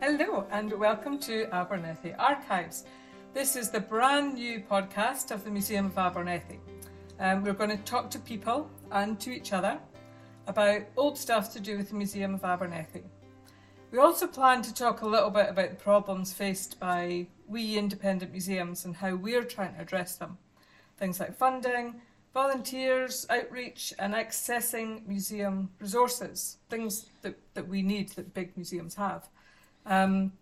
Hello, and welcome to Abernethy Archives. This is the brand new podcast of the Museum of Abernethy. Um, we're going to talk to people and to each other about old stuff to do with the Museum of Abernethy. We also plan to talk a little bit about the problems faced by we independent museums and how we're trying to address them. Things like funding, volunteers, outreach, and accessing museum resources, things that, that we need that big museums have. Um,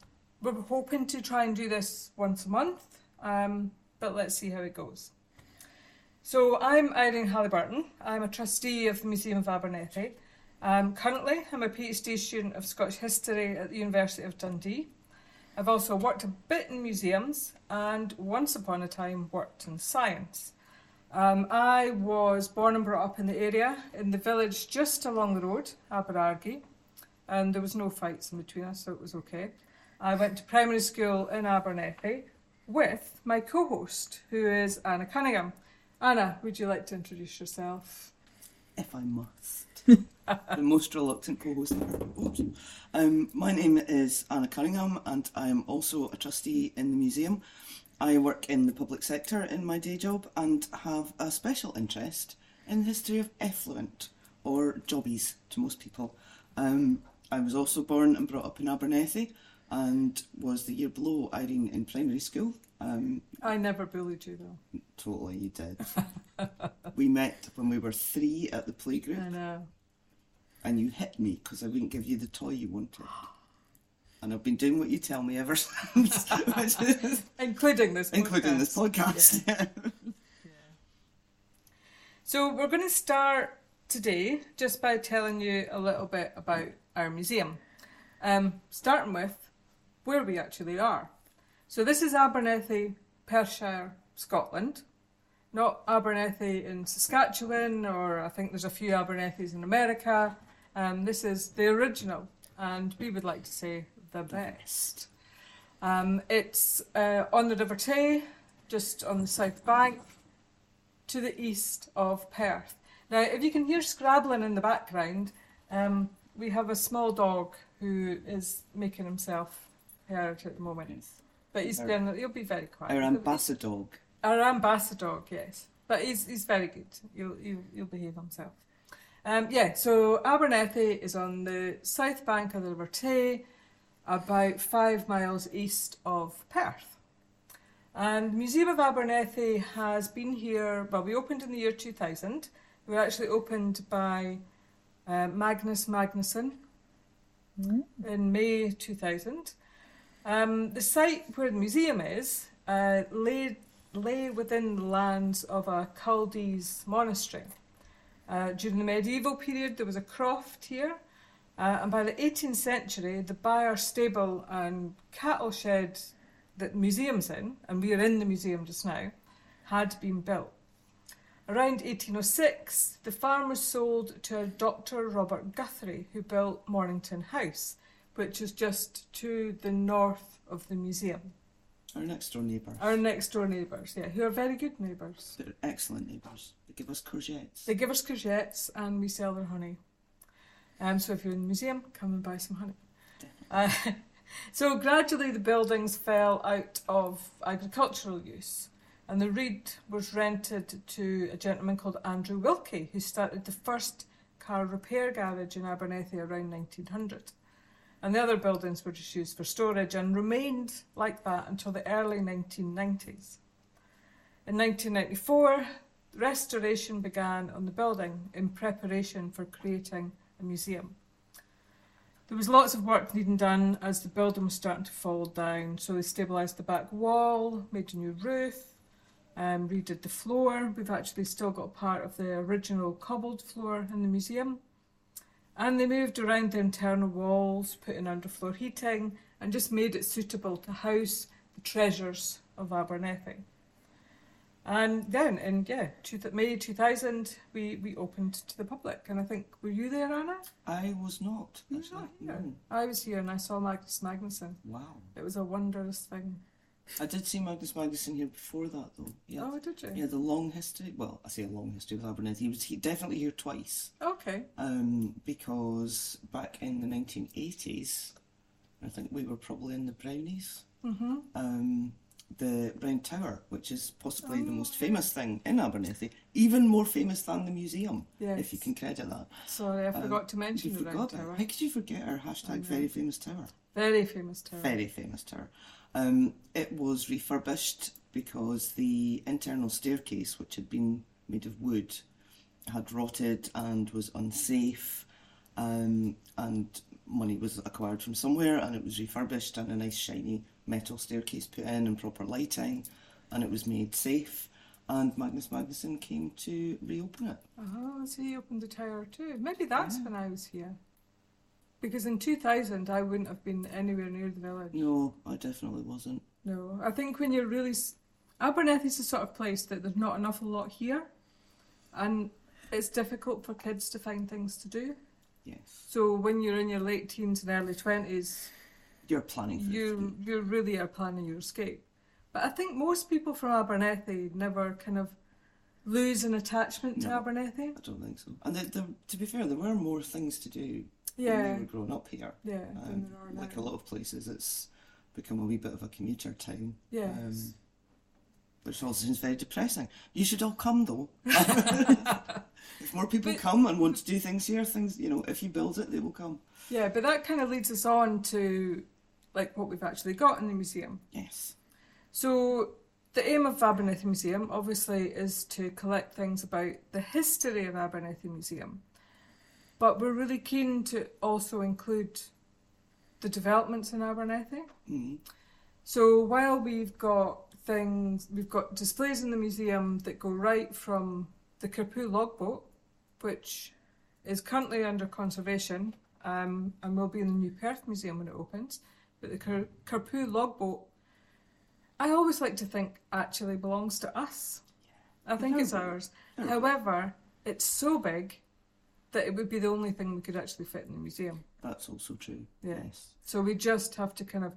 we're hoping to try and do this once a month, um, but let's see how it goes. So I'm Irene Hallyburton. I'm a trustee of the Museum of Abernethy. Um, currently, I'm a PhD student of Scottish History at the University of Dundee. I've also worked a bit in museums and once upon a time worked in science. Um, I was born and brought up in the area, in the village just along the road, Aberargie, and there was no fights in between us, so it was okay. I went to primary school in Abernethy with my co host, who is Anna Cunningham. Anna, would you like to introduce yourself? If I must. the most reluctant co host ever. Oops. Um, my name is Anna Cunningham, and I am also a trustee in the museum. I work in the public sector in my day job and have a special interest in the history of effluent, or jobbies to most people. Um, I was also born and brought up in Abernethy and was the year below Irene in primary school. Um, I never bullied you though. totally, you did. we met when we were three at the playgroup I know. and you hit me because I wouldn't give you the toy you wanted. And I've been doing what you tell me ever since, is- Including this including this podcast. podcast. So we're going to start today just by telling you a little bit about our museum. Um, starting with where we actually are. So this is Abernethy, Perthshire, Scotland. Not Abernethy in Saskatchewan, or I think there's a few Abernethys in America. Um, this is the original, and we would like to say the best. Um, it's uh, on the River Tay, just on the south bank, to the east of Perth. Now, if you can hear scrabbling in the background, um, we have a small dog who is making himself heard at the moment. But he's Our- been, he'll be very quiet. Our ambassador. our ambassador, yes. But he's, he's very good. He'll, he'll, he'll behave himself. Um, yeah, so Abernethy is on the south bank of the River Tay, about five miles east of Perth. And the Museum of Abernethy has been here, well, we opened in the year 2000. We were actually opened by uh, Magnus Magnusson in May 2000. Um, the site where the museum is uh, lay, lay within the lands of a Culdees monastery. Uh, during the medieval period, there was a croft here, uh, and by the 18th century, the byre stable and cattle shed that the museum's in, and we are in the museum just now, had been built. Around 1806, the farm was sold to a Dr. Robert Guthrie, who built Mornington House, which is just to the north of the museum. Our next door neighbour. Our next door neighbours, yeah, who are very good neighbours. They're excellent neighbours. They give us courgettes. They give us courgettes and we sell their honey. Um, so if you're in the museum, come and buy some honey. Uh, so gradually the buildings fell out of agricultural use and the Reed was rented to a gentleman called Andrew Wilkie who started the first car repair garage in Abernethy around 1900. And the other buildings were just used for storage and remained like that until the early 1990s. In 1994, restoration began on the building in preparation for creating a museum. There was lots of work needing done as the building was starting to fall down, so they stabilised the back wall, made a new roof, um, redid the floor. We've actually still got part of the original cobbled floor in the museum. And they moved around the internal walls, put in underfloor heating, and just made it suitable to house the treasures of Abernethy. And then in yeah, two, May 2000, we, we opened to the public. And I think, were you there, Anna? I was not. You were not here. No. I was here and I saw Magnus Magnusson. Wow. It was a wondrous thing. I did see Magnus Magnusson here before that, though. Yeah. Oh, did you? He had a long history. Well, I say a long history with Abernethy. He was he, definitely here twice. Okay. Um, because back in the 1980s, I think we were probably in the Brownies. Mm-hmm. Um, the Round Tower, which is possibly the Oh, most famous thing in Abernethy, even more famous than the museum, Yes. if you can credit that. Sorry, I Um, forgot to mention the Round forgot it. Tower. How could you forget our hashtag know. very famous tower? Very famous tower. Very famous tower. Um, it was refurbished because the internal staircase, which had been made of wood, had rotted and was unsafe. Um, and money was acquired from somewhere, and it was refurbished and a nice shiny metal staircase put in and proper lighting, and it was made safe. And Magnus Magnusson came to reopen it. Oh, so he opened the tower too. Maybe that's Yeah. when I was here. Because in 2000, I wouldn't have been anywhere near the village. No, I definitely wasn't. No, I think when you're really. s- is the sort of place that there's not an awful lot here. And it's difficult for kids to find things to do. Yes, So when you're in your late teens and early 20s, you're planning for you you really are planning your escape. But I think most people from Abernethy never kind of lose an attachment to No. Abernethy. I don't think so. And there, there, to be fair, there were more things to do when we were growing up here. yeah, Um, than there are like a lot of places, it's become a wee bit of a commuter town. Yes. Um, which also seems very depressing. You should all come though. if more people But- come and want to do things here, things you know, if you build it, they will come. Yeah, but that kind of leads us on to like what we've actually got in the museum. Yes. So the aim of Abernethy Museum obviously is to collect things about the history of Abernethy Museum. But we're really keen to also include the developments in Abernethy. Mm. So while we've got things, we've got displays in the museum that go right from the Carpow logboat, which is currently under conservation um, and will be in the New Perth Museum when it opens. But the Carpow logboat, I always like to think actually belongs to us. Yeah. I think it's ours. However, it's so big that it would be the only thing we could actually fit in the museum. That's also true. Yeah. Yes. So we just have to kind of,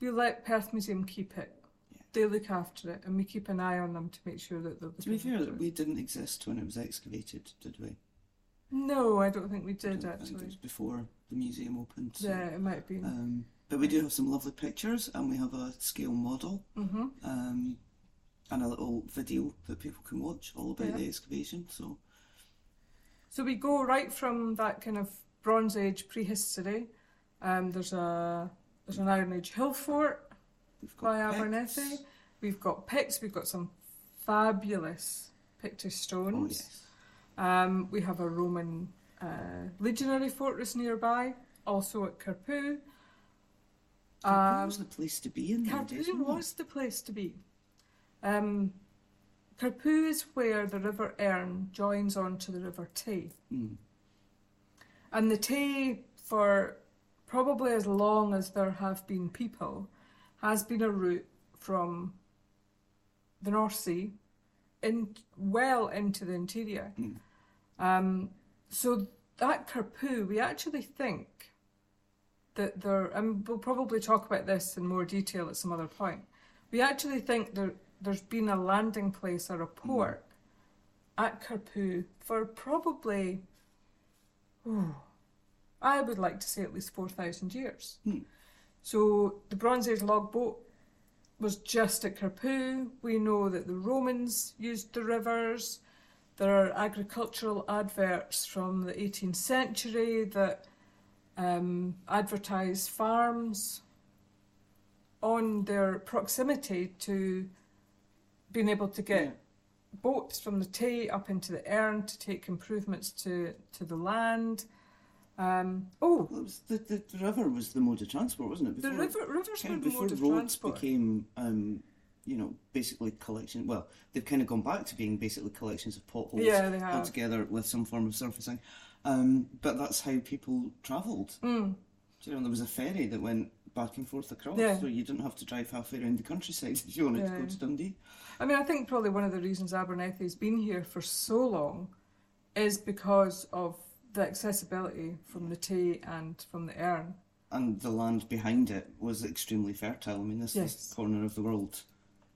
we let Perth Museum keep it. Yeah. They look after it, and we keep an eye on them to make sure that they're. To be fair, we didn't exist when it was excavated, did we? No, I don't think we I did don't think It was actually. before the museum opened. So. Yeah, it might be. Um, but we do have some lovely pictures, and we have a scale model hmm um, and a little video that people can watch all about Yeah. the excavation. So So we go right from that kind of Bronze Age prehistory. Um, there's a there's an Iron Age hill fort we've got by. Abernethy. We've got Picts. We've got some fabulous picture Oh stones. yes, Um, we have a Roman uh, legionary fortress nearby, also at Carpow. Carpow Um, was the place to be in the days, wasn't it? the place to be. Um, Carpow is where the River Earn joins onto the River Tay. Mm. And the Tay, for probably as long as there have been people, has been a route from the North Sea in well into the interior. Mm. Um, so that Carpow, we actually think that there, and we'll probably talk about this in more detail at some other point. We actually think there, there's been a landing place or a port at Carpow for probably, oh, I would like to say at least 4,000 years. Hmm. So the Bronze Age logboat was just at Carpow. We know that the Romans used the rivers. There are agricultural adverts from the 18th century that um, advertise farms on their proximity to being able to get Yeah. boats from the Tay up into the Earn to take improvements to, to the land. Um, oh, Well, was the, the, the river was the mode of transport, wasn't it? the river, rivers were the before mode of roads transport. became, um, you know, basically collection. Well, they've kind of gone back to being basically collections of potholes yeah, they put have. together with some form of surfacing. Um, but that's how people travelled. Mm. You know, there was a ferry that went back and forth across, Yeah. so you didn't have to drive halfway around the countryside if you wanted to go to Dundee. I mean, I think probably one of the reasons Abernethy's been here for so long is because of the accessibility from the Tay and from the Earn. And the land behind it was extremely fertile. I mean, this, Yes. this corner of the world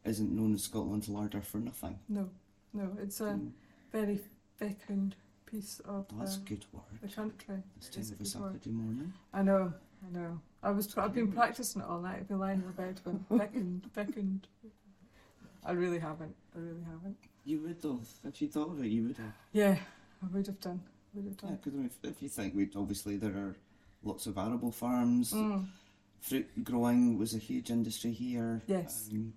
isn't known as Scotland's larder for nothing. No, no, it's a Mm, very fecund piece of that's um, good work. the country. It's It is time a of a. Saturday morning. I know, I I know. I was. I've been practicing it all night. I've been lying in my bed going fecund, fecund. I really haven't. I really haven't. You would though. If you thought of it, you would have. Yeah, I would have done. Would have Yeah, done. because if, if you think we obviously there are lots of arable farms. Mm, Fruit growing was a huge industry here. Yes. Um,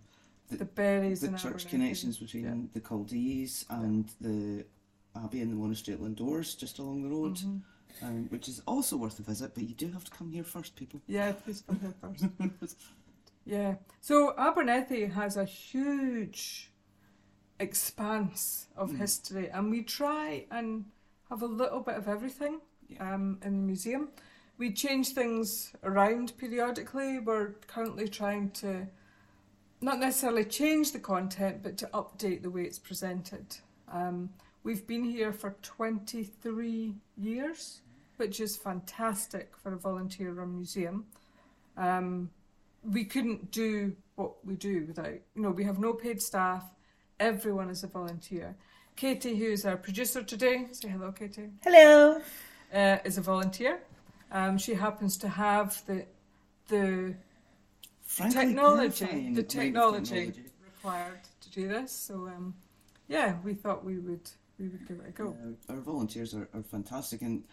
the berries the and church connections between Yeah. the Culdees and the abbey and the monastery at Lindores, just along the road, Mhm. um, which is also worth a visit. But you do have to come here first, people. Yeah, please come here first. Yeah. So Abernethy has a huge expanse of Mm. history, and we try and have a little bit of everything Yeah. um, in the museum. We change things around periodically. We're currently trying to not necessarily change the content, but to update the way it's presented. Um, we've been here for 23 years, which is fantastic for a volunteer run museum. Um, we couldn't do what we do without, you know, we have no paid staff, everyone is a volunteer. Katie, who's our producer today, say hello, Katie, Hello. uh, is a volunteer. Um, she happens to have the the Frankly, Technology, the amount technology. required to do this. So um, yeah, we thought we would we would give it a go. Yeah, our volunteers are, are fantastic, and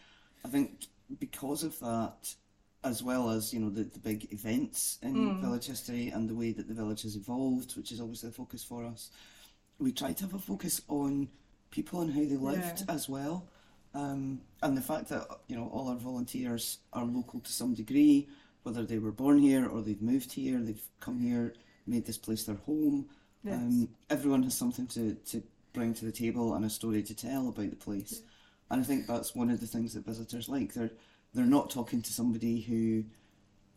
I think because of that, as well as you know the, the big events in Mm. village history and the way that the village has evolved, which is obviously a focus for us, we try to have a focus on people and how they lived Yeah. as well, um, and the fact that you know all our volunteers are local to some degree, whether they were born here or they've moved here, they've come here, made this place their home. Yes. Um, everyone has something to, to bring to the table and a story to tell about the place. And I think that's one of the things that visitors like. They're they're not talking to somebody who,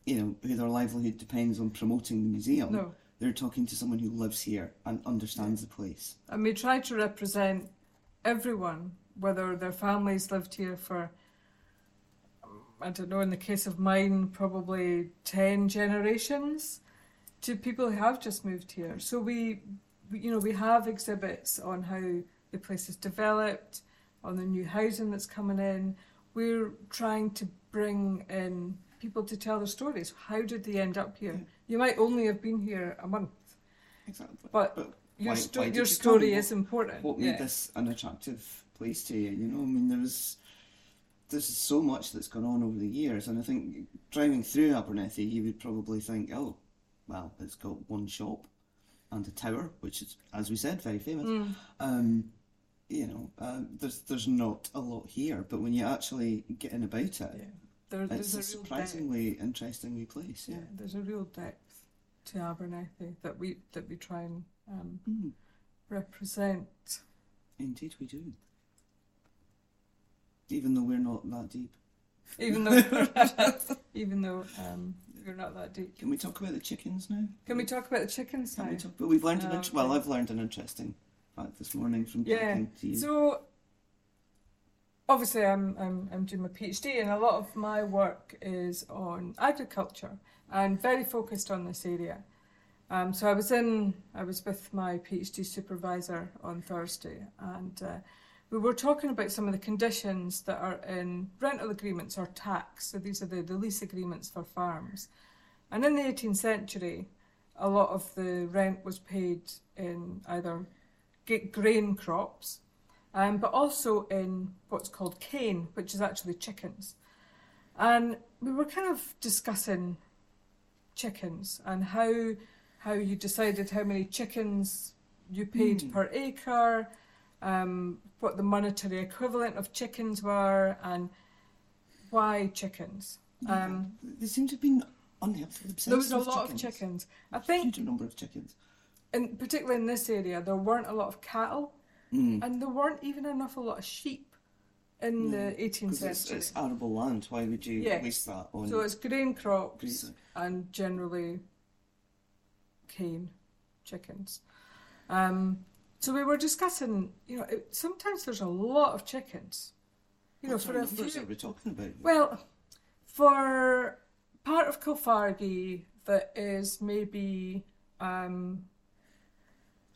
you know, who their livelihood depends on promoting the museum. no, They're talking to someone who lives here and understands the place. and we try to represent everyone, whether their families lived here for. I don't know, in the case of mine, probably 10 generations to people who have just moved here. So we, you know, we have exhibits on how the place is developed, on the new housing that's coming in. We're trying to bring in people to tell their stories. How did they end up here? Yeah. You might only have been here a month, Exactly. but But your, why- sto- why your you story come? is important. what made yeah. this an attractive place to you? You know, I mean, there's there's so much that's gone on over the years, and I think driving through Abernethy, you would probably think, oh, well, it's got one shop and a tower, which is, as we said, very famous. Mm. Um, you know, uh, there's there's not a lot here, but when you actually get in about it, Yeah. There, it's a a real depth. surprisingly interesting new place. Yeah, Yeah. there's a real depth to Abernethy that we that we try and um, Mm, represent. indeed, we do. Even though we're not that deep. Even though even though um, we're not that deep. Can we talk about the chickens now? Can we talk about the chickens Can we talk? But we've learned an Oh, int- well. I've learned an interesting fact this morning from Yeah. talking to you. So obviously I'm, I'm I'm doing my PhD and a lot of my work is on agriculture and very focused on this area. Um, so I was in I was with my PhD supervisor on Thursday and uh, we were talking about some of the conditions that are in rental agreements or tax. So these are the, the lease agreements for farms. And in the 18th century, a lot of the rent was paid in either grain crops, um, but also in what's called cane, which is actually chickens. And we were kind of discussing chickens and how how you decided how many chickens you paid Mm. per acre, um, what the monetary equivalent of chickens were, and why chickens. Yeah. Um, they seem to have been obsessed there was a lot of chickens. I think, a huge number of chickens. And particularly in this area, there weren't a lot of cattle, Mm. and there weren't even enough a lot of sheep in No, the 18th Because it's, century. it's arable land. Why would you Yes. waste that on? So it's grain crops and generally cane chickens. Um, so we were discussing, you know, it, sometimes there's a lot of chickens. You know, for a numbers few. are we talking about? Well, for part of Kilfargy that is maybe, um,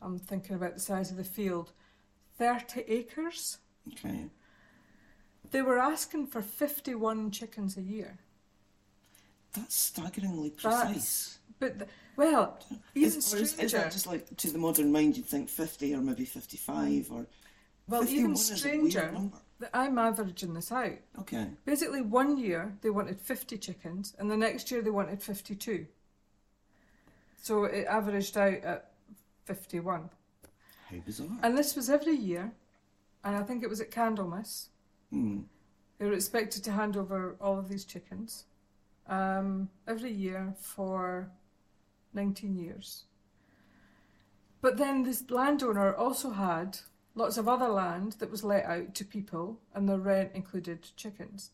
I'm thinking about the size of the field, 30 acres. Okay. They were asking for 51 chickens a year. that's staggeringly precise. That's, but, the, well, even is, stranger. is that just like to the modern mind? You'd think fifty or maybe fifty-five or. well, 51 even is a weird stranger. I'm averaging this out. Okay. Basically, one year they wanted 50 chickens, and the next year they wanted 52. So it averaged out at 51. How bizarre. And this was every year, and I think it was at Candlemas. Hmm. They were expected to hand over all of these chickens um, every year for 19 years. But then this landowner also had lots of other land that was let out to people, and the rent included chickens.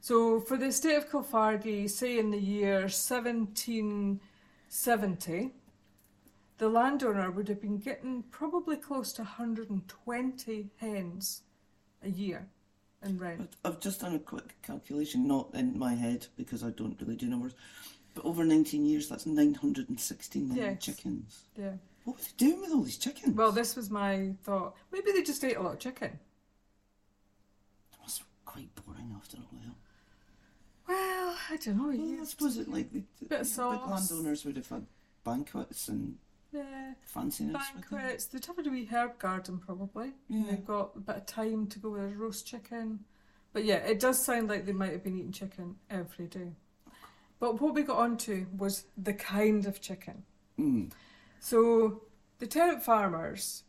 So for the estate of Kilfargy, say in the year 1770, the landowner would have been getting probably close to 120 hens a year in rent. I've just done a quick calculation, not in my head because I don't really do numbers, but over 19 years, that's 969 Yes. chickens. Yeah. What were they doing with all these chickens? Well, this was my thought. Maybe they just ate a lot of chicken. It must be quite boring after a while. Well, I don't know. Well, I suppose it like the, Bit of big sauce. landowners would have had banquets and yeah, fanciness banquets. They'd have a wee herb garden probably. Yeah. They've got a bit of time to go with a roast chicken. But yeah, it does sound like they might have been eating chicken every day. But what we got onto was the kind of chicken. Mm. So the tenant farmers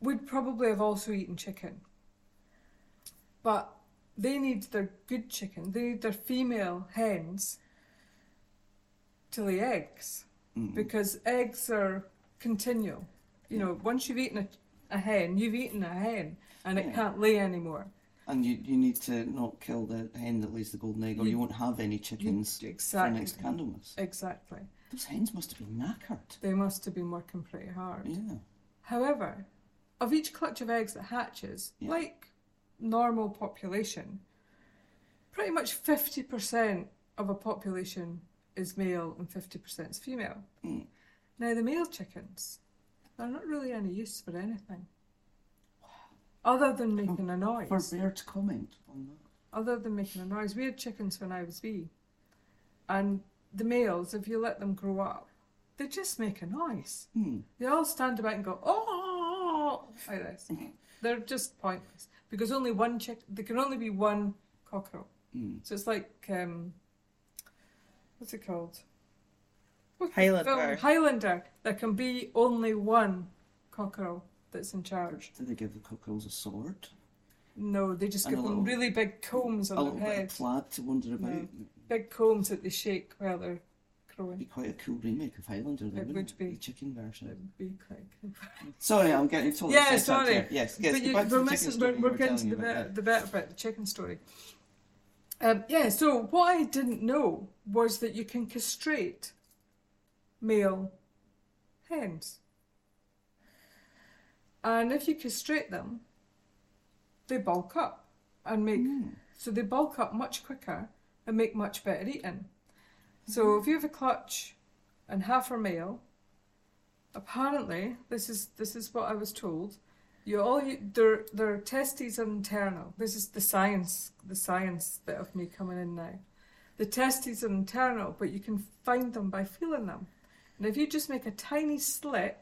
would probably have also eaten chicken. But they need their good chicken, they need their female hens to lay eggs Mm. because eggs are continual. You know, once you've eaten a, a hen, you've eaten a hen and it can't lay anymore. And you, you need to not kill the hen that lays the golden egg, or you, You- won't have any chickens for exactly. next Candlemas. Exactly. Those hens must have been knackered. They must have been working pretty hard. Yeah. However, of each clutch of eggs that hatches, Yeah. like normal population, pretty much 50% of a population is male and 50% is female. Mm. Now, the male chickens, they're not really any use for anything. Other than making a noise. For Bear to comment on that. Other than making a noise. We had chickens when I was wee. And the males, if you let them grow up, they just make a noise. Hmm. They all stand about and go, oh, like this. They're just pointless because only one chick. There can only be one cockerel. Hmm. So it's like um, what's it called? What's Highlander. Highlander. There can be only one cockerel that's in charge. Did they give the cockerels a sword? No, they just And give them little- really big combs a on their head. of plaid to wander about? No. Big combs that they shake while they're crowing. Be quite a cool remake of Highlander. It wouldn't be. The chicken It version. would be quite cool. Sorry, I'm getting totally Yeah, sorry. here. Yes, yes. but you, we're, the missing, we're, we're getting to the about bit, the bit about the chicken story. Um, yeah, so what I didn't know was that you can castrate male hens. And if you castrate them, they bulk up and make Mm. so they bulk up much quicker and make much better eating. So if you have a clutch and half are male, apparently this is this is what I was told. You all you, their their testes are internal. This is the science the science bit of me coming in now. The testes are internal, but you can find them by feeling them. And if you just make a tiny slit,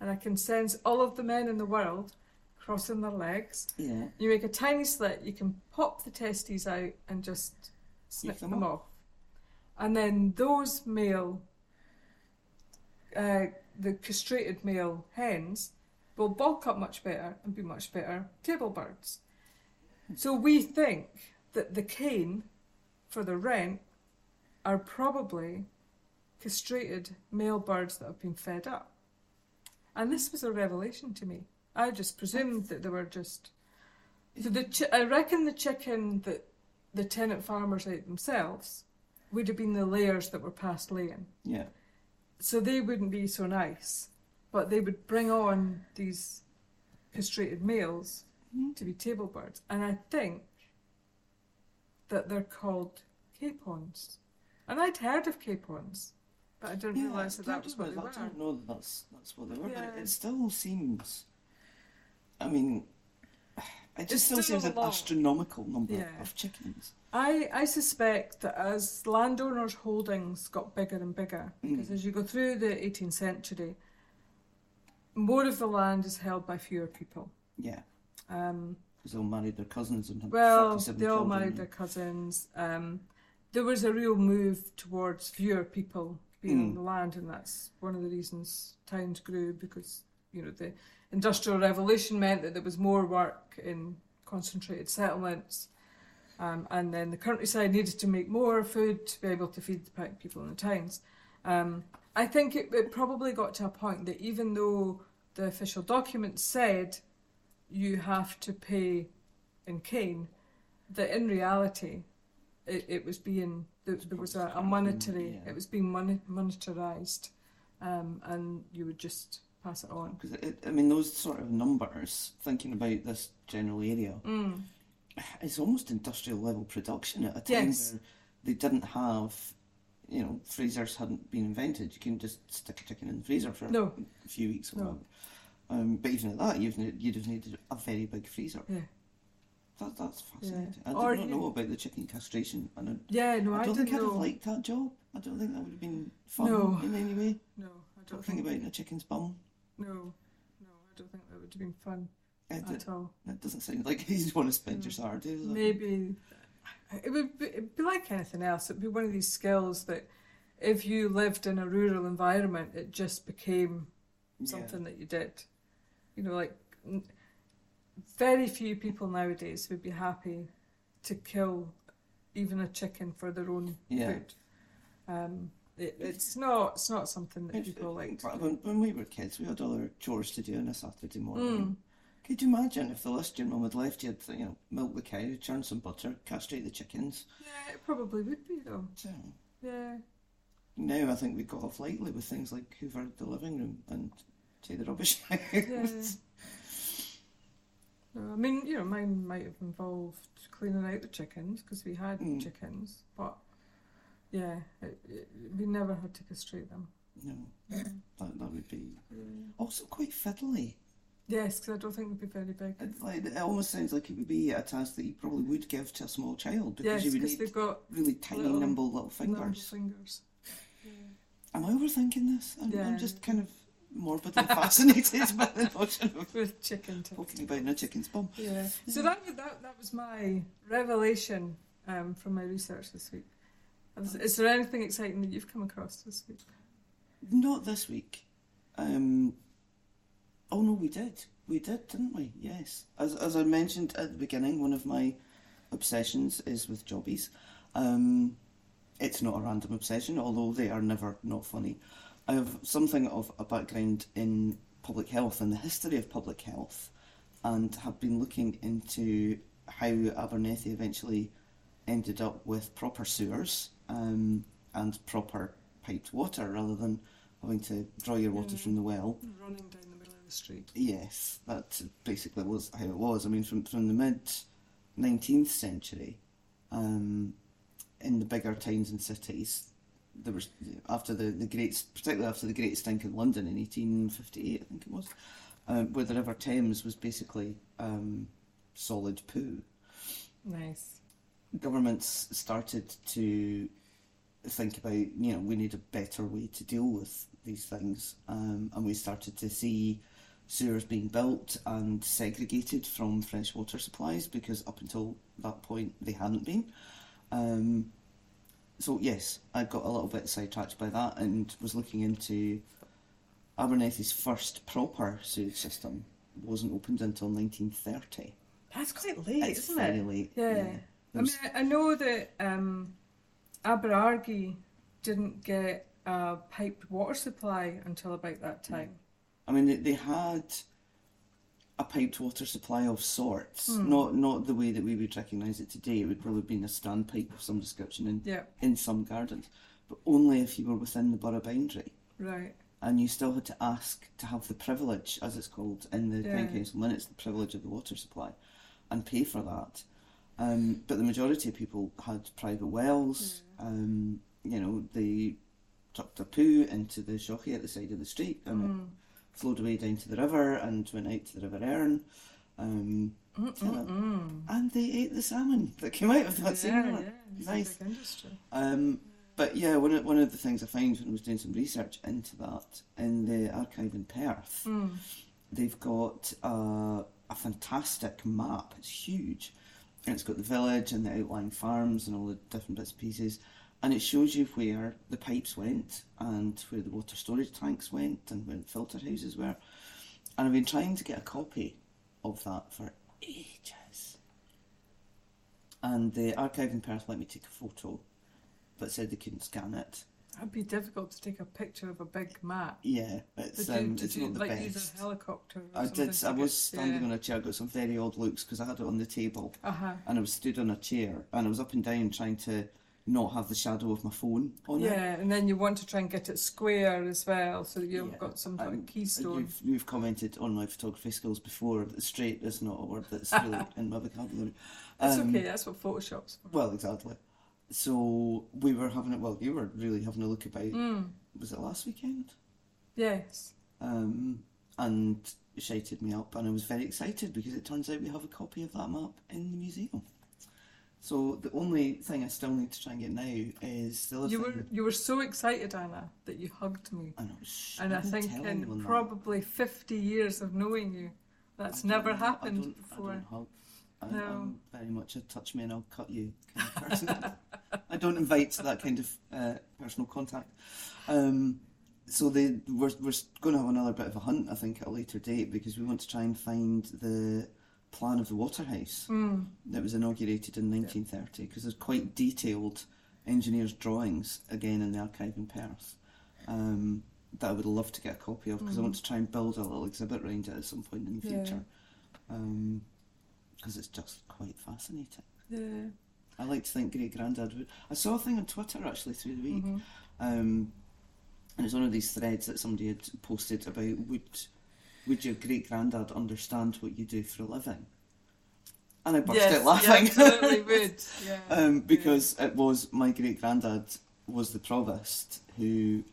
and I can sense all of the men in the world crossing their legs, Yeah. you make a tiny slit, you can pop the testes out and just snip them them, off. off. And then those male, uh, the castrated male hens, will bulk up much better and be much better table birds. So we think that the cane for the rent are probably castrated male birds that have been fed up. And this was a revelation to me. I just presumed that they were just. So the chi- I reckon the chicken that the tenant farmers ate themselves would have been the layers that were past laying. Yeah. So they wouldn't be so nice, but they would bring on these castrated males Mhm. to be table birds. And I think that they're called capons. And I'd heard of capons, but I didn't Yeah, realise that that was what they were. I don't know that that's, that's what they were, but Yeah. it, it still seems. I mean, it just still still seems an astronomical number Yeah. of chickens. I, I suspect that as landowners' holdings got bigger and bigger, because as you go through the 18th century, more of the land is held by fewer people. Yeah, Um, because they all married their cousins and had well, 47 they all children. married their cousins. Um, there was a real move towards fewer people being on Mm. the land, and that's one of the reasons towns grew because you know the industrial revolution meant that there was more work in concentrated settlements, um, and then the countryside needed to make more food to be able to feed the people in the towns. Um, I think it, it probably got to a point that even though the official documents said you have to pay in cane, that in reality it, it was being there, there was a, a monetary Yeah. it was being mon- monetarized um, and you would just pass it on Because I mean, those sort of numbers, thinking about this general area, mm. it's almost industrial level production at a time Yes. where they didn't have, you know, freezers hadn't been invented. You can just stick a chicken in the freezer for No. a few weeks or No. whatever. Um, but even at that, you'd, you'd have needed a very big freezer. yeah That, that's fascinating. Yeah. I Or did not know about the chicken castration. And I, yeah no I I, don't think didn't I'd have liked that job. I don't think that would have been fun No. in any way. no I Don't don't think think about a chicken's bum. no no I don't think that would have been fun It, at all that doesn't sound like you just want to spend your mm. Saturdays. does it? maybe uh, it would be, it'd be like anything else it'd be one of these skills that if you lived in a rural environment it just became Yeah. something that you did. You know, like very few people nowadays would be happy to kill even a chicken for their own Yeah. food. Um, it, it's not it's not something that It's- people like. when, when we were kids, we had other chores to do on a Saturday morning. Mm. Could you imagine if the list your mum had left you had, you know, milk the cow, churn some butter, castrate the chickens? Yeah, it probably would be though. So Yeah, now I think we got off lightly with things like hoover the living room and take the rubbish out. yeah. No, I mean, you know, mine might have involved cleaning out the chickens because we had Mm. chickens, but yeah, it, it, we never had to castrate them. No, Yeah. that, that would be Yeah. also quite fiddly. Yes, because I don't think it'd be very big. It, like, it almost sounds like it would be a task that you probably would give to a small child because Yes, you would need they've got really tiny, little- nimble little nimble fingers. fingers. Am I overthinking this? I'm, Yeah. I'm just kind of morbidly fascinated by the notion of With chicken tip. poking about in a chicken's bum. Yeah. So that, was- that that was my revelation um, from my research this week. Is, is there anything exciting that you've come across this week? Not this week. Um, oh no, we did. We did, didn't we? Yes. As as I mentioned at the beginning, one of my obsessions is with jobbies. Um, it's not a random obsession, although they are never not funny. I have something of a background in public health and the history of public health, and have been looking into how Abernethy eventually ended up with proper sewers um, and proper piped water rather than having to draw your water Mm. from the well. Running down the middle of the street. Yes, that basically was how it was. I mean, from from the mid nineteenth century, um, in the bigger towns and cities, there was after the the great, particularly after the Great Stink in London in eighteen fifty eight, I think it was, um, where the River Thames was basically um, solid poo. Nice. Governments started to think about, you know, we need a better way to deal with these things, um, and we started to see sewers being built and segregated from freshwater supplies because up until that point they hadn't been. Um, so yes, I got a little bit sidetracked by that and was looking into Abernethy's first proper sewage system wasn't opened until 1930. That's quite late, it's isn't very it? late. Yeah. I mean, I know that um, Aberargie didn't get a piped water supply until about that time. I mean, they, they had a piped water supply of sorts, Hmm. not not the way that we would recognise it today. It would probably have been a standpipe of some description in, Yeah, in some gardens, but only if you were within the borough boundary. right. And you still had to ask to have the privilege, as it's called in the Yeah. Council minutes, the privilege of the water supply, and pay for that. Um, but the majority of people had private wells. Um, you know, they tucked their poo into the shocky at the side of the street, and Mm. Flowed away down to the river and went out to the River Earn. Um, and they ate the salmon that came out of that Yeah, same yeah, river. it's a Nice. Um, but yeah, one of, one of the things I found when I was doing some research into that in the archive in Perth, Mm. they've got a, a fantastic map. It's huge. And it's got the village and the outlying farms and all the different bits and pieces. And it shows you where the pipes went and where the water storage tanks went and where the filter houses were. And I've been trying to get a copy of that for ages. And the archive in Perth let me take a photo, but said they couldn't scan it. That'd be difficult to take a picture of a big map. Yeah, it's, Did um, it's you not the like best. use a helicopter? I did. I was standing yeah. on a chair. Got some very odd looks because I had it on the table, Uh huh. and I was stood on a chair, and I was up and down trying to not have the shadow of my phone on it. Yeah, and then you want to try and get it square as well, so that you've Yeah, got some sort Um, of keystone. You've, you've commented on my photography skills before straight is not a word that's really in my vocabulary. It's Um, okay. That's what Photoshop's for. Well, exactly. So we were having it. Well, you were really having a look about. Mm. Was it last weekend? Yes. Um, and shouted me up, and I was very excited because it turns out we have a copy of that map in the museum. So the only thing I still need to try and get now is the other You thing. were you were so excited, Anna, that you hugged me. I know, shh, And I think in probably 50 years of knowing you, that's never happened I don't, before. I don't hug. I, No. I'm very much a touch me and I'll cut you kind of person. I don't invite that kind of uh, personal contact. Um, so they, we're, we're going to have another bit of a hunt, I think, at a later date because we want to try and find the plan of the Waterhouse Mm. that was inaugurated in 1930 because there's quite detailed engineers' drawings again in the archive in Perth um, that I would love to get a copy of because I want to try and build a little exhibit around it at some point in the future because it's just quite fascinating. Yeah. I like to think great granddad would. I saw a thing on Twitter actually through the week, Mhm. um, and it's one of these threads that somebody had posted about would would your great granddad understand what you do for a living? And I burst yes, out laughing. Absolutely would. Yeah. um, because it was my great granddad was the provost who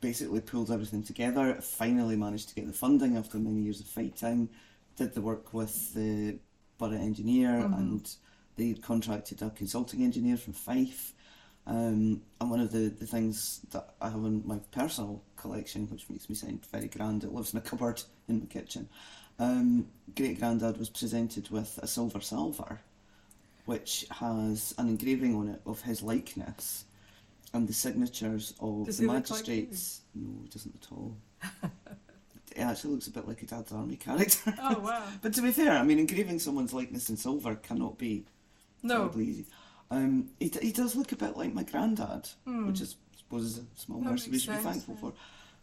basically pulled everything together. Finally managed to get the funding after many years of fighting. Did the work with the borough engineer, Mhm. and they contracted a consulting engineer from Fife. Um, and one of the, the things that I have in my personal collection, which makes me sound very grand, it lives in a cupboard in my kitchen. Um, Great Grandad was presented with a silver salver, which has an engraving on it of his likeness and the signatures of Does the he look like magistrates. no, he doesn't at all. it actually looks a bit like a Dad's Army character. oh wow. But to be fair, I mean, engraving someone's likeness in silver cannot be No. terribly easy. Um, he, d- he does look a bit like my granddad, Hmm. which is, I suppose is a small That mercy we should be thankful yeah. for.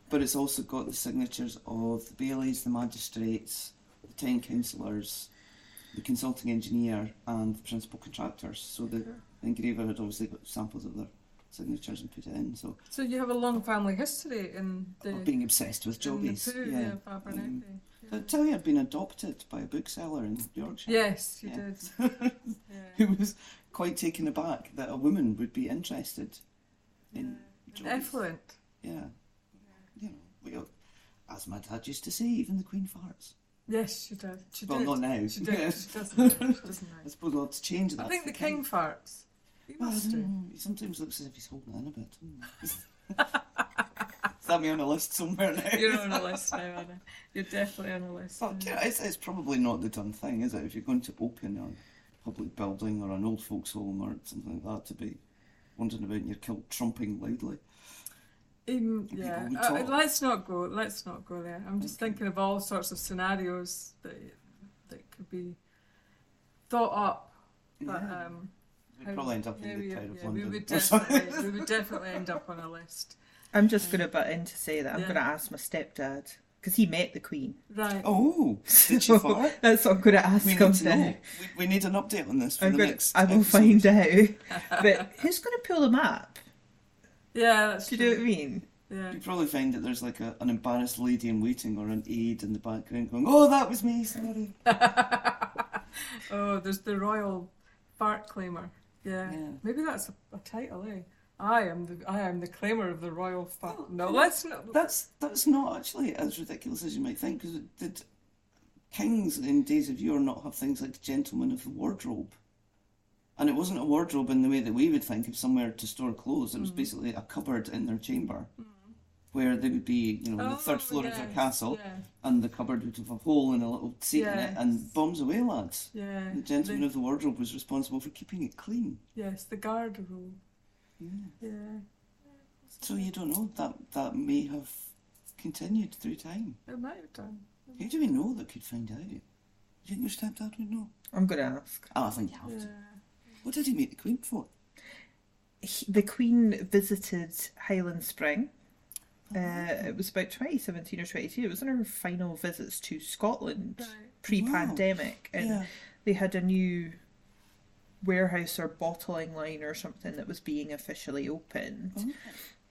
But it's also got the signatures of the bailies, the magistrates, the town councillors, the consulting engineer, and the principal contractors. So the Okay. engraver had obviously got samples of their signatures and put it in. So So you have a long family history in the I'm being obsessed with jobbies. Poo, yeah. yeah, of Abernethy. Did I tell you I'd been adopted by a bookseller in Yorkshire? Yes, you Yeah. did. Yeah. Who was quite taken aback that a woman would be interested in jobbies. Effluent. Yeah. You know, we, all- as my dad used to say, even the Queen farts. Yes, she does. She well, did. not now. She did. Yeah. She doesn't. She doesn't I suppose we'll have to change that. I think the king farts. He Well, must do. He sometimes looks as if he's holding in a bit. Hmm. Is that me on a list somewhere now? You're on a list now, Anna. You're definitely on a list. Well, yeah, it's, it's probably not the done thing, is it? If you're going to open a public building or an old folks' home or something like that, to be wandering about in your kilt trumping loudly. Um, yeah, uh, let's not go. Let's not go there. I'm just thinking of all sorts of scenarios that that could be thought up. But Yeah. um, We'd how- probably end up yeah, in the Pride of yeah, London. we would definitely, we would definitely end up on a list. I'm just going to butt in to say that I'm Yeah. going to ask my stepdad because he met the Queen. Right. Oh, did she So fart? That's what I'm going to ask We him need to now. We, we need an update on this for I'm the gonna, next. I will episode. find out. But who's going to pull the map? Yeah, that's Do you know what I mean? Yeah. You probably find that there's like a, an embarrassed lady in waiting or an aide in the background going, "Oh, that was me. Sorry." oh, there's the royal fart claimer. Yeah. Yeah. Maybe that's a, a title, eh? I am the I am the claimer of the royal fart. Oh, no, let's not. That's that's not actually as ridiculous as you might think. Because did kings in days of yore not have things like gentlemen of the wardrobe? And it wasn't a wardrobe in the way that we would think of somewhere to store clothes. It was mm. basically a cupboard in their chamber, mm. where they would be, you know, on the Oh, third floor of their castle, yeah. and the cupboard would have a hole and a little seat in it, and bombs away, lads. Yeah. The gentleman the- of the wardrobe was responsible for keeping it clean. yes, the garderobe. Yeah. So you don't know that that may have continued through time. It might have done. Who do we know that could find out? Do you think your stepdad would know? I'm going to ask. Oh, I think you have Yeah. to. What did he meet the Queen for? He- The Queen visited Highland Spring. Uh, it was about 2017 or 22. It was one of her final visits to Scotland Right. pre pandemic. And Yeah. they had a new warehouse or bottling line or something that was being officially opened. Oh.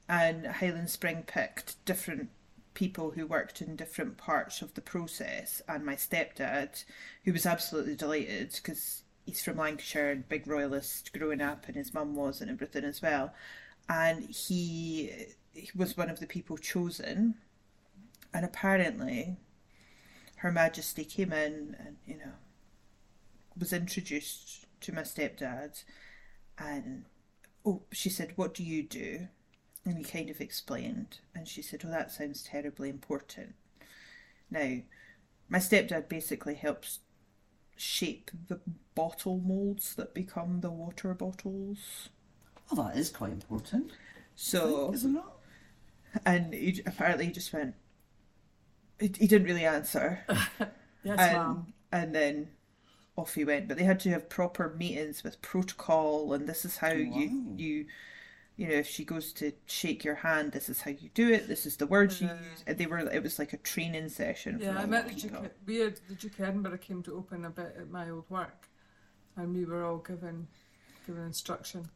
And Highland Spring picked different people who worked in different parts of the process. And my stepdad, who was absolutely delighted because he's from Lancashire and big royalist growing up, and his mum was and everything as well. And he, he was one of the people chosen. And apparently, Her Majesty came in and, you know, was introduced to my stepdad. And, oh, she said, What do you do? And he kind of explained. And she said, Oh, that sounds terribly important. Now, my stepdad basically helps shape the bottle molds that become the water bottles. Well, that is quite important. So, Is it not? and he, apparently he just went, he, he didn't really answer. Yes, and, ma'am. and then off he went. But they had to have proper meetings with protocol, and this is how oh, you Wow. you you know if she goes to shake your hand, this is how you do it. This is the words you use. And they were it was like a training session. Yeah, I met the Duke. We had the Duke of Edinburgh came to open a bit at my old work, and we were all given given instruction.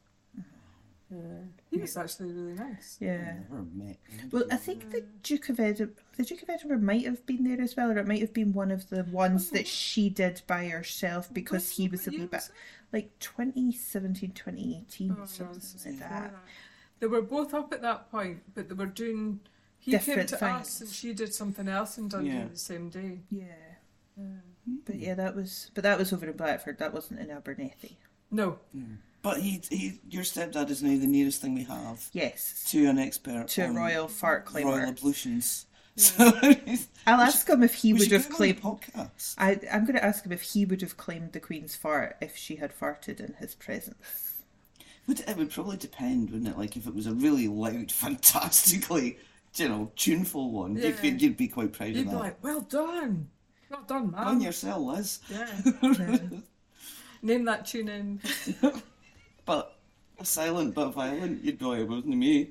Yeah, he was actually really nice. Yeah. Never met. Well, I think the Duke of Edinburgh, the Duke of Edinburgh might have been there as well, or it might have been one of the ones that oh. she did by herself because he was a What wee bit was eh? like 2017, 2018, Oh, no, this something is like that. that. They were both up at that point, but they were doing. He came Different to us, and she did something else in Dundee Yeah. the same day. Yeah. Yeah. But yeah, that was, but that was over in Blackford. That wasn't in Abernethy. No, But he, he, your stepdad is now the nearest thing we have Yes, to an expert to a royal fart climber. royal ablutions. So I'll ask should- him if he would have get him on the claimed. podcast. I, I'm going to ask him if he would have claimed the Queen's fart if she had farted in his presence. Would, it would probably depend, wouldn't it? Like if it was a really loud, fantastically, you know, tuneful one, Yeah. you'd, be, you'd be quite proud you'd of be that. like, "Well done, well done, On man." your cell, Liz. Yeah, name that tune in. But a silent but violent, you'd like, it wasn't me.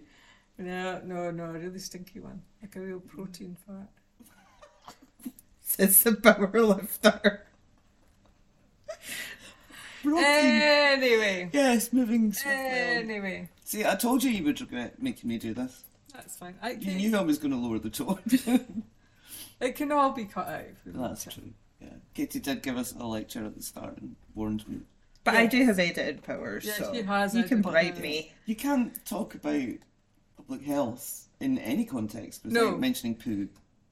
No, no, no, a really stinky one, like a real protein fart. it's the power lifter. Protein. Anyway, yes, moving swiftly on. anyway, See, I told you you would regret making me do this. that's fine. I You knew I was going to lower the tone. it can all be cut out. That's true. Yeah, Katie did give us a lecture at the start and warned me. But I do have edited powers, Yes, so he has you can bribe powers. me. You can't talk about public health in any context without No. mentioning poo.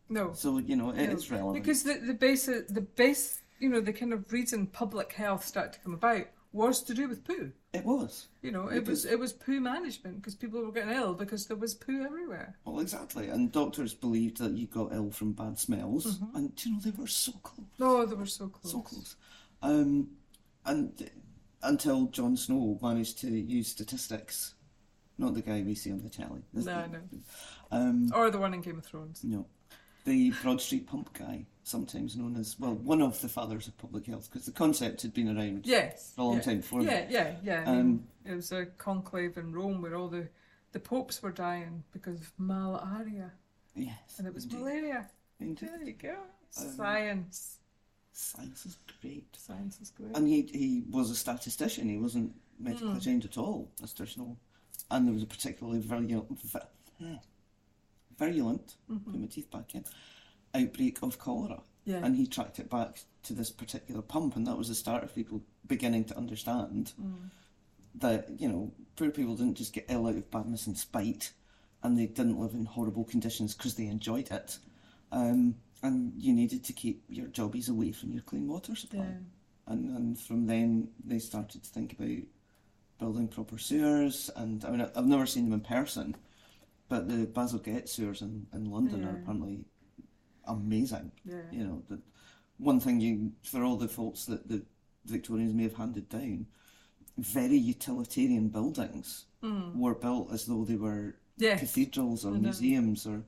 No, So you know it No, is relevant. Because the the base the base you know the kind of reason public health started to come about was to do with poo. it was. You know, it was Because- it was poo management because people were getting ill because there was poo everywhere. Well, exactly. And doctors believed that you got ill from bad smells, Mm-hmm. and you know they were so close, Oh, they were so close. so close. Um, and until John Snow managed to use statistics, not the guy we see on the telly. This- No, no. Um, Or the one in Game of Thrones. No. The Broad Street Pump guy, sometimes known as, well, one of the fathers of public health, because the concept had been around Yes. for a long yeah. time before. Yeah, yeah, yeah. I mean, Um, it was a conclave in Rome where all the the popes were dying because of malaria, Yes. and it was indeed. malaria. Indeed. There you go. Um, Science. Science is great. Science is great. And he, he was a statistician, he wasn't medically Hmm. trained at all, as no. And there was a particularly virulent, virulent Mm-hmm. put my teeth back in, outbreak of cholera. Yeah. And he tracked it back to this particular pump, and that was the start of people beginning to understand Mm. that, you know, poor people didn't just get ill out of badness and spite, and they didn't live in horrible conditions because they enjoyed it. Um, and you needed to keep your jobbies away from your clean water supply. Yeah. And, and from then they started to think about building proper sewers. And I mean, I've never seen them in person, but the Bazalgette sewers in, in London are apparently amazing. Yeah. You know, the one thing you for all the faults that the Victorians may have handed down, very utilitarian buildings mm. were built as though they were Yeah. cathedrals or museums or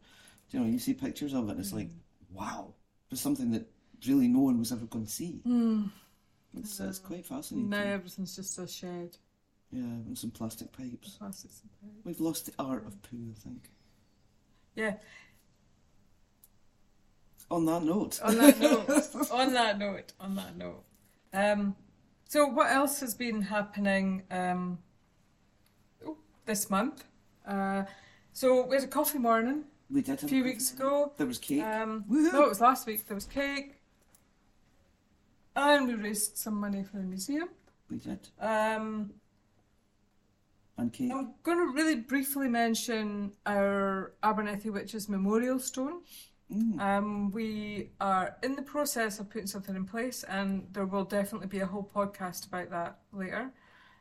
you know you see pictures of it and it's like mm. Wow it's something that really no one was ever going to see it's, it's quite fascinating Now everything's just a shed. yeah and some plastic pipes Plastics and pipes. we've lost the art of poo I think Yeah. on that note On that note, on that note, on that note. Um, so what else has been happening um, oh, this month? Uh, so we had a coffee morning we did a few weeks ago. there was cake Um, no, it was last week. There was cake, and we raised some money for the museum. we did Um, and cake I'm going to really briefly mention our Abernethy Witches Memorial Stone. Mm. Um, we are in the process of putting something in place, and there will definitely be a whole podcast about that later.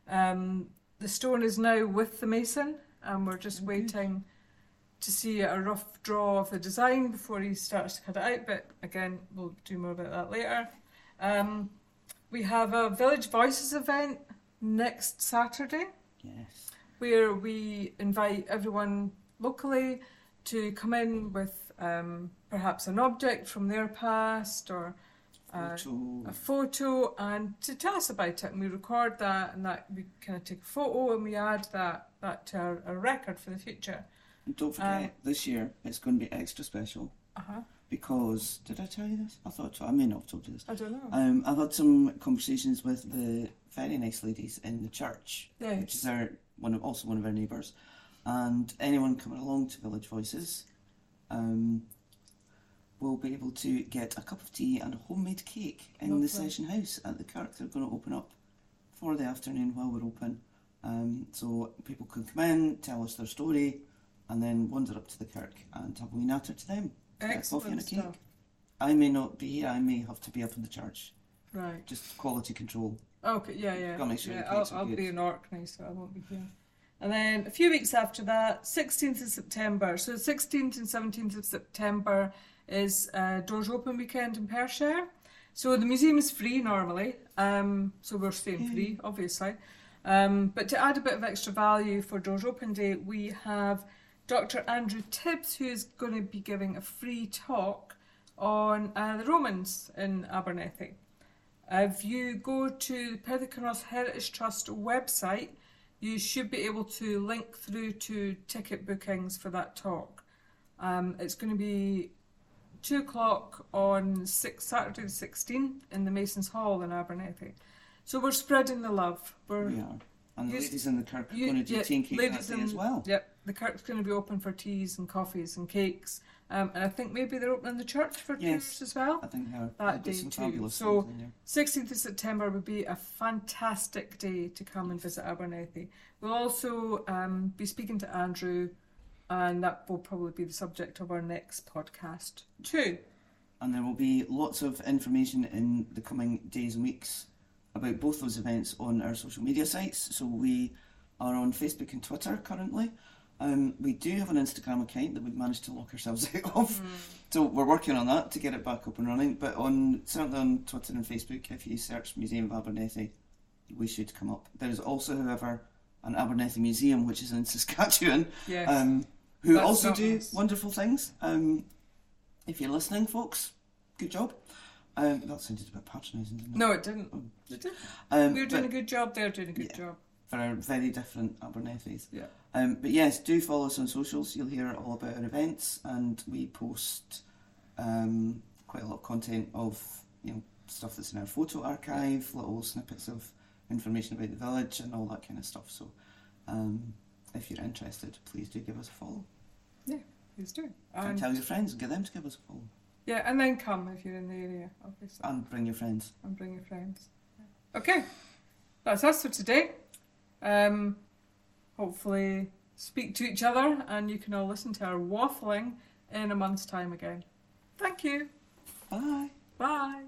Um, the stone is now with the mason, and we're just waiting to see a rough draw of the design before he starts to cut it out. But again, we'll do more about that later. Um, we have a Village Voices event next Saturday yes where we invite everyone locally to come in with um, perhaps an object from their past or uh, Photo. a photo and to tell us about it. And we record that and that we kind of take a photo and we add that, that to our, our record for the future. And don't forget um, this year it's going to be extra special Uh-huh. because did I tell you this I thought so I may not have told you this I don't know. Um, I've had some conversations with the very nice ladies in the church, Yes. which is our one of also one of our neighbours, and anyone coming along to Village Voices, um, will be able to get a cup of tea and a homemade cake in Lovely. the session house at the Kirk. They're going to open up for the afternoon while we're open, um, so people can come in, tell us their story, and then wander up to the Kirk and have a wee natter to them. A coffee and a Excellent cake. stuff. I may not be here. I may have to be up in the church Right. just quality control. Okay, yeah, yeah. Gotta make sure yeah I'll, I'll be in Orkney, so I won't be here. And then a few weeks after that, 16th of September. So 16th and 17th of September is uh, Doors Open weekend in Perthshire. So the museum is free normally, um, so we're staying free, obviously. Um, but to add a bit of extra value for Doors Open Day, we have Dr. Andrew Tibbs, who is going to be giving a free talk on uh, the Romans in Abernethy. If you go to the Perth and Kinross Heritage Trust website, you should be able to link through to ticket bookings for that talk. Um, it's going to be two o'clock on six, Saturday the 16th in the Masons Hall in Abernethy. So we're spreading the love. We're We are. And the ladies in the Kirk are you- going to do yeah, tea and cake that day in- as well. Yep, the Kirk's going to be open for teas and coffees and cakes. Um, and I think maybe they're opening the church for Yes. tours as well. I think they're, That day too. fabulous So- things in there. 16th of September would be a fantastic day to come and visit Abernethy. We'll also um, be speaking to Andrew, and that will probably be the subject of our next podcast too. And there will be lots of information in the coming days and weeks about both those events on our social media sites. So we are on Facebook and Twitter currently. Um, we do have an Instagram account that we've managed to lock ourselves out of. So we're working on that to get it back up and running. But on certainly on Twitter and Facebook, if you search Museum of Abernethy, we should come up. There is also, however, an Abernethy Museum, which is in Saskatchewan, Yes. um, who That's also do nice. wonderful things. Um, if you're listening, folks, good job. Um, that sounded a bit patronising, didn't it? no, it didn't. It didn't. Um, We were doing but a good job. They're doing a good Yeah. job. For our very different Abernethys. Yeah. Um, but yes, do follow us on socials. You'll hear all about our events, and we post um, quite a lot of content of you know stuff that's in our photo archive, little snippets of information about the village, and all that kind of stuff. So, um, if you're interested, please do give us a follow. Yeah, please do. And And, tell your friends and get them to give us a follow, yeah, and then come if you're in the area, obviously, and bring your friends. and bring your friends. Okay, that's us for today. Um, hopefully, speak to each other, and you can all listen to our waffling in a month's time again. Thank you. Bye. Bye.